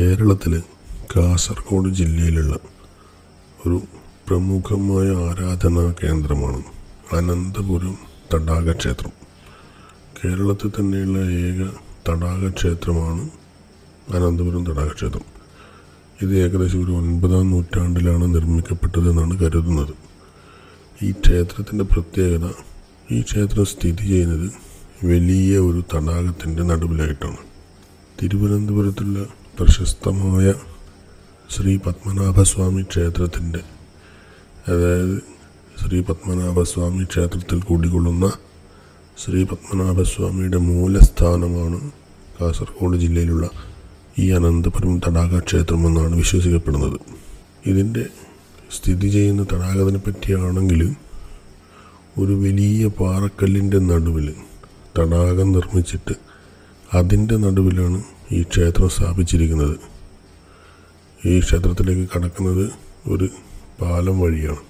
കേരളത്തിൽ കാസർഗോഡ് ജില്ലയിലുള്ള ഒരു പ്രമുഖമായ ആരാധനാ കേന്ദ്രമാണ് അനന്തപുരം തടാക ക്ഷേത്രം. കേരളത്തിൽ തന്നെയുള്ള ഏക തടാക ക്ഷേത്രമാണ് അനന്തപുരം തടാക ക്ഷേത്രം. ഇത് ഏകദേശം ഒരു ഒൻപതാം നൂറ്റാണ്ടിലാണ് നിർമ്മിക്കപ്പെട്ടതെന്നാണ് കരുതുന്നത്. ഈ ക്ഷേത്രത്തിന്റെ പ്രത്യേകത ഈ ക്ഷേത്രം സ്ഥിതി ചെയ്യുന്നത് വലിയ ഒരു തടാകത്തിന്റെ നടുവിലായിട്ടാണ്. തിരുവനന്തപുരത്തുള്ള പ്രശസ്തമായ ശ്രീ പത്മനാഭസ്വാമി ക്ഷേത്രത്തിന്റെ അതായത് ശ്രീ പത്മനാഭസ്വാമി ക്ഷേത്രത്തിൽ കൂടിക്കൊള്ളുന്ന ശ്രീ പത്മനാഭസ്വാമിയുടെ മൂലസ്ഥാനമാണ് കാസർഗോഡ് ജില്ലയിലുള്ള ഈ അനന്തപുരം തടാക ക്ഷേത്രമെന്നാണ് വിശ്വസിക്കപ്പെടുന്നത്. ഇതിന്റെ സ്ഥിതി ചെയ്യുന്ന തടാകത്തിനെ പറ്റിയാണെങ്കിൽ ഒരു വലിയ പാറക്കല്ലിന്റെ നടുവിൽ തടാകം നിർമ്മിച്ചിട്ട് അതിന്റെ നടുവിലാണ് ഈ ക്ഷേത്രം സ്ഥാപിച്ചിരിക്കുന്നത്. ഈ ക്ഷേത്രത്തിലേക്ക് കടക്കുന്നത് ഒരു പാലം വഴിയാണ്.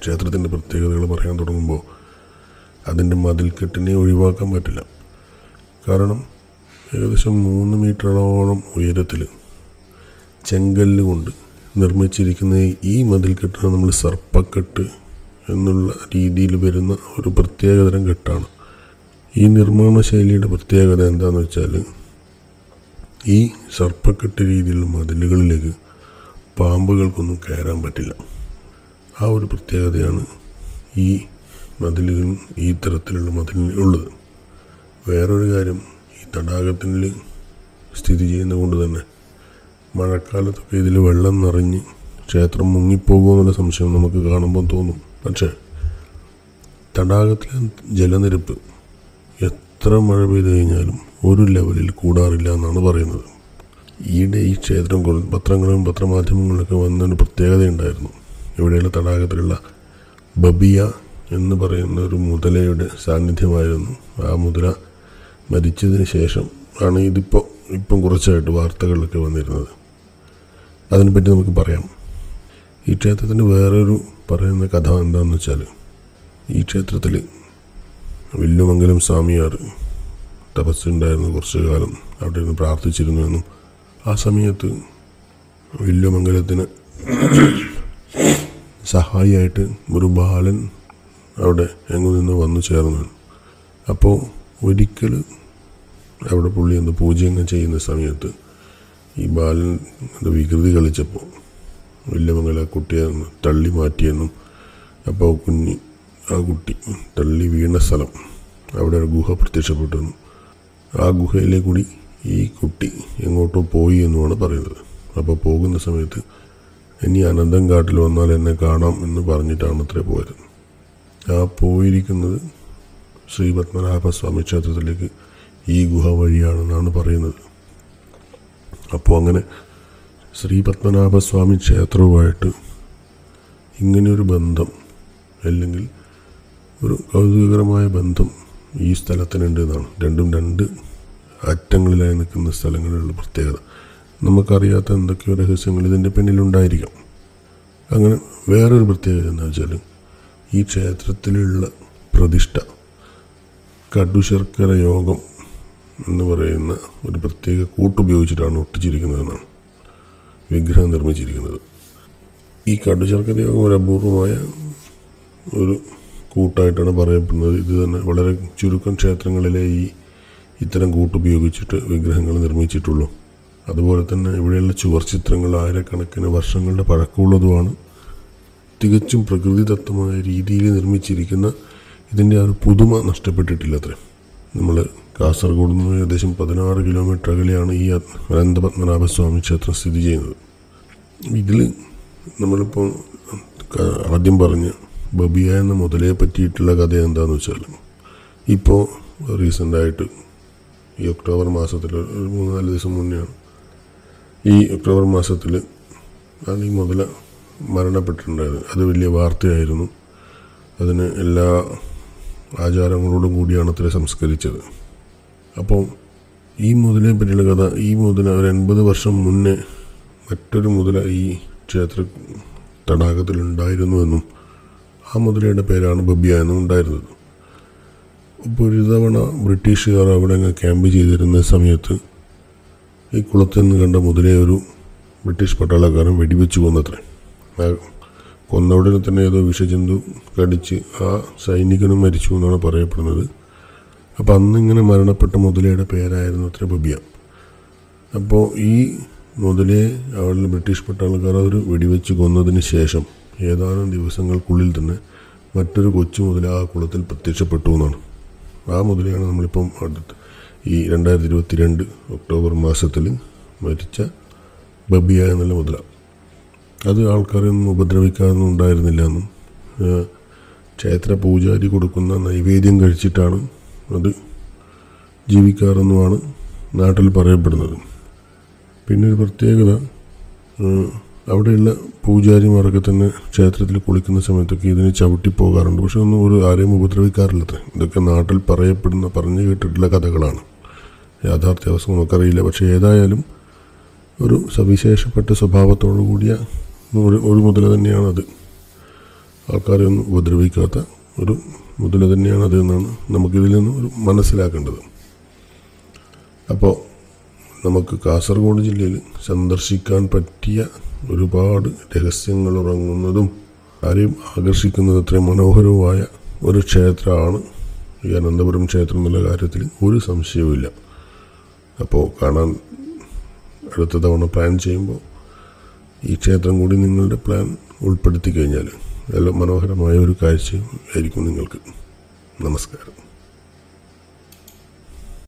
ക്ഷേത്രത്തിന്റെ പ്രത്യേകതകൾ പറയാൻ തുടങ്ങുമ്പോൾ അതിന്റെ മതിൽക്കെട്ടിനെ ഒഴിവാക്കാൻ പറ്റില്ല. കാരണം ഏകദേശം മൂന്ന് മീറ്ററോളം ഉയരത്തിൽ ചെങ്കല്ല് കൊണ്ട് നിർമ്മിച്ചിരിക്കുന്ന ഈ മതിൽക്കെട്ടാണ് നമ്മൾ സർപ്പക്കെട്ട് എന്നുള്ള രീതിയിൽ വരുന്ന ഒരു പ്രത്യേകതരം കെട്ടാണ്. ഈ നിർമ്മാണ ശൈലിയുടെ പ്രത്യേകത എന്താണെന്ന് വെച്ചാൽ ഈ സർപ്പക്കെട്ട് രീതിയിലുള്ള മതിലുകളിലേക്ക് പാമ്പുകൾക്കൊന്നും കയറാൻ പറ്റില്ല. ആ ഒരു പ്രത്യേകതയാണ് ഈ മതിലുകൾ ഈ തരത്തിലുള്ള മതിലിന് ഉള്ളത്. വേറൊരു കാര്യം ഈ തടാകത്തിൽ സ്ഥിതി ചെയ്യുന്നത് കൊണ്ട് തന്നെ മഴക്കാലത്തൊക്കെ ഇതിൽ വെള്ളം നിറഞ്ഞ് ക്ഷേത്രം മുങ്ങിപ്പോകുമെന്നുള്ള സംശയം നമുക്ക് കാണുമ്പോൾ തോന്നും. പക്ഷേ തടാകത്തിലെ ജലനിരപ്പ് എത്ര മഴ പെയ്തു കഴിഞ്ഞാലും ഒരു ലെവലിൽ കൂടാറില്ല എന്നാണ് പറയുന്നത്. ഈയിടെ ഈ ക്ഷേത്രം പത്രങ്ങളും പത്രമാധ്യമങ്ങളിലൊക്കെ വന്നൊരു പ്രത്യേകതയുണ്ടായിരുന്നു. ഇവിടെയുള്ള തടാകത്തിലുള്ള ബബിയ എന്ന് പറയുന്ന ഒരു മുതലയുടെ സാന്നിധ്യമായിരുന്നു. ആ മുതല മരിച്ചതിന് ശേഷം ആണ് ഇതിപ്പോൾ ഇപ്പം കുറച്ചായിട്ട് വാർത്തകളിലൊക്കെ വന്നിരുന്നത്. അതിനെപ്പറ്റി നമുക്ക് പറയാം. ഈ ക്ഷേത്രത്തിന് വേറൊരു പറയുന്ന കഥ എന്താണെന്ന് വെച്ചാൽ ഈ ക്ഷേത്രത്തിൽ വില്ലുമംഗലം സ്വാമിയാർ തപസ്സുണ്ടായിരുന്നു കുറച്ചു കാലം അവിടെ ഇരുന്ന് പ്രാർത്ഥിച്ചിരുന്നു എന്നും ആ സമയത്ത് വില്ലുമംഗലത്തിന് സഹായിയായിട്ട് ഒരു ബാലൻ അവിടെ എങ്ങു നിന്ന് വന്നു ചേർന്നു അപ്പോൾ ഒരിക്കൽ അവിടെ പുള്ളി എന്ത് പൂജയങ്ങൾ ചെയ്യുന്ന സമയത്ത് ഈ ബാലൻ എന്ത് വികൃതി കളിച്ചപ്പോൾ വില്ലുമംഗല കുട്ടിയെ ഒന്ന് തള്ളി മാറ്റിയെന്നും അപ്പോൾ കുഞ്ഞ് ആ കുട്ടി തള്ളി വീണ സ്ഥലം. അവിടെ ഒരു ഗുഹ പ്രത്യക്ഷപ്പെട്ടിരുന്നു. ആ ഗുഹയിലെ കൂടി ഈ കുട്ടി എങ്ങോട്ടോ പോയി എന്നുമാണ് പറയുന്നത്. അപ്പോൾ പോകുന്ന സമയത്ത് ഇനി അനന്തം കാട്ടിൽ വന്നാൽ എന്നെ കാണാം എന്ന് പറഞ്ഞിട്ടാണ് അത്രേ പോയത്. ആ പോയിരിക്കുന്നത് ശ്രീ പത്മനാഭസ്വാമി ക്ഷേത്രത്തിലേക്ക് ഈ ഗുഹ വഴിയാണെന്നാണ് പറയുന്നത്. അപ്പോൾ അങ്ങനെ ശ്രീ പത്മനാഭസ്വാമി ക്ഷേത്രവുമായിട്ട് ഇങ്ങനെയൊരു ബന്ധം അല്ലെങ്കിൽ ഒരു കൗതുകകരമായ ബന്ധം ഈ സ്ഥലത്തിനുണ്ട് എന്നാണ്. രണ്ടും രണ്ട് അറ്റങ്ങളിലായി നിൽക്കുന്ന സ്ഥലങ്ങളിലുള്ള പ്രത്യേകത. നമുക്കറിയാത്ത എന്തൊക്കെയോ രഹസ്യങ്ങൾ ഇതിന്റെ പിന്നിലുണ്ടായിരിക്കാം. അങ്ങനെ വേറൊരു പ്രത്യേകത എന്ന് വെച്ചാൽ ഈ ക്ഷേത്രത്തിലുള്ള പ്രതിഷ്ഠ കടുശർക്കര യോഗം എന്ന് പറയുന്ന ഒരു പ്രത്യേക കൂട്ടുപയോഗിച്ചിട്ടാണ് ഒട്ടിച്ചിരിക്കുന്നതെന്നാണ് വിഗ്രഹം നിർമ്മിച്ചിരിക്കുന്നത്. ഈ കടുശർക്കര യോഗം ഒരു അപൂർവമായ ഒരു കൂട്ടായിട്ടാണ് പറയപ്പെടുന്നത്. ഇത് തന്നെ വളരെ ചുരുക്കം ക്ഷേത്രങ്ങളിലെ ഈ ഇത്തരം കൂട്ടുപയോഗിച്ചിട്ട് വിഗ്രഹങ്ങൾ നിർമ്മിച്ചിട്ടുള്ളൂ. അതുപോലെ തന്നെ ഇവിടെയുള്ള ചുവർ ചിത്രങ്ങൾ ആയിരക്കണക്കിന് വർഷങ്ങളുടെ പഴക്കമുള്ളതുമാണ്. തികച്ചും പ്രകൃതിദത്തമായ രീതിയിൽ നിർമ്മിച്ചിരിക്കുന്ന ഇതിന്റെ ആ ഒരു പുതുമ നഷ്ടപ്പെട്ടിട്ടില്ല അത്രേ നമ്മൾ കാസർഗോഡ് നിന്ന് ഏകദേശം പതിനാറ് കിലോമീറ്റർ അകലെയാണ് ഈ അനന്തപത്മനാഭസ്വാമി ക്ഷേത്രം സ്ഥിതി ചെയ്യുന്നത്. ഇതിൽ നമ്മളിപ്പോൾ ആദ്യം പറഞ്ഞ ബബിയ എന്ന മുതലയെ പറ്റിയിട്ടുള്ള കഥ എന്താണെന്ന് വെച്ചാൽ ഇപ്പോൾ റീസെന്റായിട്ട് ഈ ഒക്ടോബർ മാസത്തിൽ ഒരു മൂന്ന് നാല് ദിവസം മുന്നെയാണ്. ഈ ഒക്ടോബർ മാസത്തിൽ ആണ് ഈ മുതല മരണപ്പെട്ടിട്ടുണ്ടായിരുന്നു അത് വലിയ വാർത്തയായിരുന്നു. അതിന് എല്ലാ ആചാരങ്ങളോടും കൂടിയാണ് അത്ര സംസ്കരിച്ചത്. അപ്പോൾ ഈ മുതലയെ പറ്റിയുള്ള കഥ ഈ മുതല ഒരു എൺപത് വർഷം മുന്നേ മറ്റൊരു മുതല ഈ ക്ഷേത്ര തടാകത്തിലുണ്ടായിരുന്നുവെന്നും ആ മുതലയുടെ പേരാണ് ബബിയ എന്നും ഉണ്ടായിരുന്നത്. അപ്പോൾ ഒരു തവണ ബ്രിട്ടീഷുകാർ അവിടെ അങ്ങ് ക്യാമ്പ് ചെയ്തിരുന്ന സമയത്ത് ഈ കുളത്തിൽ നിന്ന് കണ്ട മുതലേ ഒരു ബ്രിട്ടീഷ് പട്ടാളക്കാരൻ വെടിവെച്ച് കൊന്നത്രേ. കൊന്ന ഉടനെ തന്നെ ഏതോ വിഷജന്തു കടിച്ച് ആ സൈനികനും മരിച്ചു എന്നാണ് പറയപ്പെടുന്നത്. അപ്പോൾ അന്നിങ്ങനെ മരണപ്പെട്ട മുതലയുടെ പേരായിരുന്നു അത്ര ബബിയ. അപ്പോൾ ഈ മുതലയെ അവളിൽ ബ്രിട്ടീഷ് പട്ടാളക്കാർ അവർ വെടിവെച്ച് കൊന്നതിന് ശേഷം ഏതാനും ദിവസങ്ങൾക്കുള്ളിൽ തന്നെ മറ്റൊരു കൊച്ചു മുതല ആ കുളത്തിൽ പ്രത്യക്ഷപ്പെട്ടു എന്നാണ്. ആ മുതലയാണ് നമ്മളിപ്പം അടുത്ത് ഈ രണ്ടായിരത്തി ഇരുപത്തി രണ്ട് ഒക്ടോബർ മാസത്തിൽ മരിച്ച ബബിയ എന്നുള്ള മുതല. അത് ആൾക്കാരെയൊന്നും ഉപദ്രവിക്കാനൊന്നും ഉണ്ടായിരുന്നില്ല എന്നും ക്ഷേത്ര പൂജാരി കൊടുക്കുന്ന നൈവേദ്യം കഴിച്ചിട്ടാണ് അത് ജീവിക്കാറെന്നുമാണ് നാട്ടിൽ പറയപ്പെടുന്നത്. പിന്നെ പ്രത്യേകത അവിടെയുള്ള പൂജാരിമാരൊക്കെ തന്നെ ക്ഷേത്രത്തിൽ കുളിക്കുന്ന സമയത്തൊക്കെ ഇതിനെ ചവിട്ടി പോകാറുണ്ട്. പക്ഷെ ഒന്നും ഒരു ആരെയും ഉപദ്രവിക്കാറില്ലത്രേ. ഇതൊക്കെ നാട്ടിൽ പറയപ്പെടുന്ന പറഞ്ഞു കേട്ടിട്ടുള്ള കഥകളാണ്. യാഥാർത്ഥ്യാവസ്ഥ നമുക്കറിയില്ല. പക്ഷെ ഏതായാലും ഒരു സവിശേഷപ്പെട്ട സ്വഭാവത്തോടു കൂടിയ ഒരു ഒരു മുതല തന്നെയാണത്. ആൾക്കാരെ ഒന്നും ഉപദ്രവിക്കാത്ത ഒരു മുതല തന്നെയാണത് എന്നാണ് നമുക്കിതിൽ നിന്ന് ഒരു മനസ്സിലാക്കേണ്ടത്. അപ്പോൾ നമുക്ക് കാസർഗോഡ് ജില്ലയിൽ സന്ദർശിക്കാൻ പറ്റിയ ഒരുപാട് രഹസ്യങ്ങൾ ഉറങ്ങുന്നതും ആരെയും ആകർഷിക്കുന്നതും അത്രയും മനോഹരവുമായ ഒരു ക്ഷേത്രമാണ് ഈ അനന്തപുരം ക്ഷേത്രം എന്നുള്ള കാര്യത്തിൽ ഒരു സംശയവുമില്ല. അപ്പോൾ കാണാൻ അടുത്ത തവണ പ്ലാൻ ചെയ്യുമ്പോൾ ഈ ക്ഷേത്രം കൂടി നിങ്ങളുടെ പ്ലാൻ ഉൾപ്പെടുത്തി കഴിഞ്ഞാൽ നല്ല മനോഹരമായ ഒരു കാഴ്ച ആയിരിക്കും നിങ്ങൾക്ക്. നമസ്കാരം.